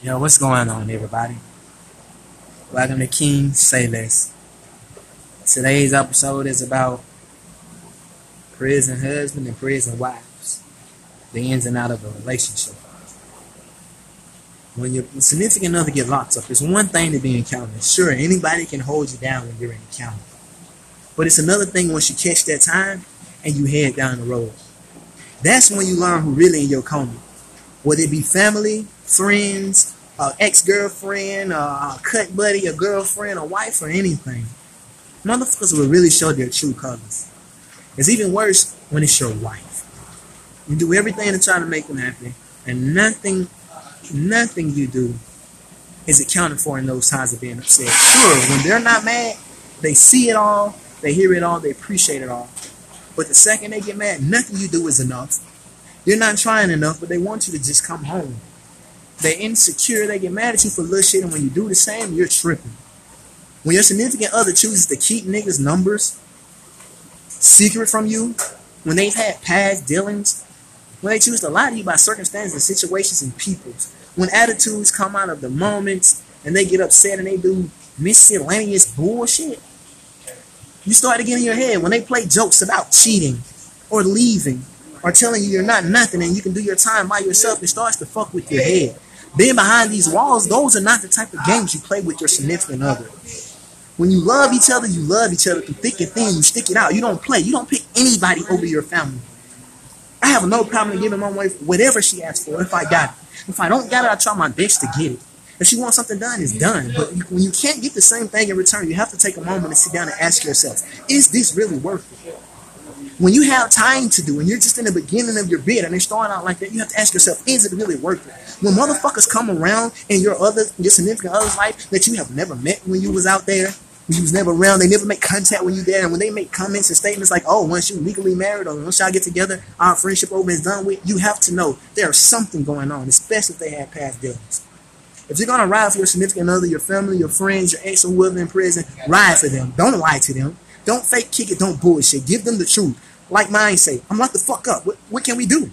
Yo, what's going on, everybody? Welcome to King Say Less. Today's episode is about prison husband and prison wives, the ins and out of a relationship. When your significant other get locked up, it's one thing to be in county. Sure, anybody can hold you down when you're in county, but it's another thing once you catch that time and you head down the road. That's when you learn who really in your corner. Whether it be family, friends, uh, ex-girlfriend, uh, a cut buddy, a girlfriend, a wife, or anything. Motherfuckers will really show their true colors. It's even worse when it's your wife. You do everything to try to make them happy, and nothing, nothing you do is accounted for in those times of being upset. Sure, when they're not mad, they see it all, they hear it all, they appreciate it all. But the second they get mad, nothing you do is enough. You're not trying enough, but they want you to just come home. They're insecure, they get mad at you for little shit, and when you do the same, you're tripping. When your significant other chooses to keep niggas' numbers secret from you, when they've had past dealings, when they choose to lie to you by circumstances and situations and peoples, when attitudes come out of the moments and they get upset and they do miscellaneous bullshit, you start to get in your head when they play jokes about cheating or leaving or telling you you're not nothing and you can do your time by yourself, it starts to fuck with your head. Being behind these walls, those are not the type of games you play with your significant other. When you love each other, you love each other through thick and thin. You stick it out. You don't play. You don't pick anybody over your family. I have no problem giving my wife whatever she asks for if I got it. If I don't got it, I try my best to get it. If she wants something done, it's done. But when you can't get the same thing in return, you have to take a moment and sit down and ask yourself, is this really worth it? When you have time to do, and you're just in the beginning of your bid, and they're starting out like that, you have to ask yourself, is it really worth it? When motherfuckers come around in your other, your significant other's life that you have never met when you was out there, you was never around, they never make contact when you there, and when they make comments and statements like, oh, once you legally married or once y'all get together, our friendship over is done with, you have to know there's something going on, especially if they had past dealings. If you're gonna ride for your significant other, your family, your friends, your ex or whoever in prison, ride for them. Don't lie to them. Don't fake kick it. Don't bullshit. Give them the truth. Like mine say, I'm locked the fuck up. What, what can we do?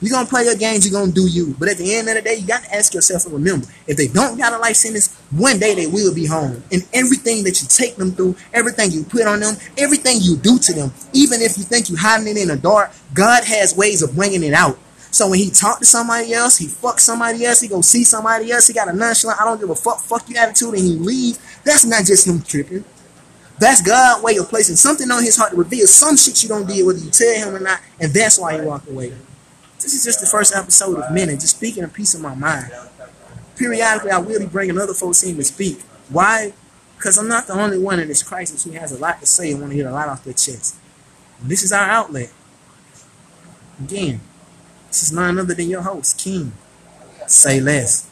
You're gonna play your games, you're gonna do you. But at the end of the day, you gotta ask yourself and remember, if they don't got a life sentence, one day they will be home. And everything that you take them through, everything you put on them, everything you do to them, even if you think you're hiding it in the dark, God has ways of bringing it out. So when he talk to somebody else, he fuck somebody else, he go see somebody else, he got a nonchalant, I don't give a fuck, fuck you attitude, and he leave. That's not just him tripping. That's God's way of placing something on his heart to reveal some shit you don't deal whether you tell him or not, and that's why he walked away. This is just the first episode of Men and just speaking a piece of my mind. Periodically, I will be bringing other folks in to speak. Why? Because I'm not the only one in this crisis who has a lot to say and want to get a lot off their chest. And this is our outlet. Again, this is none other than your host, King. Say less.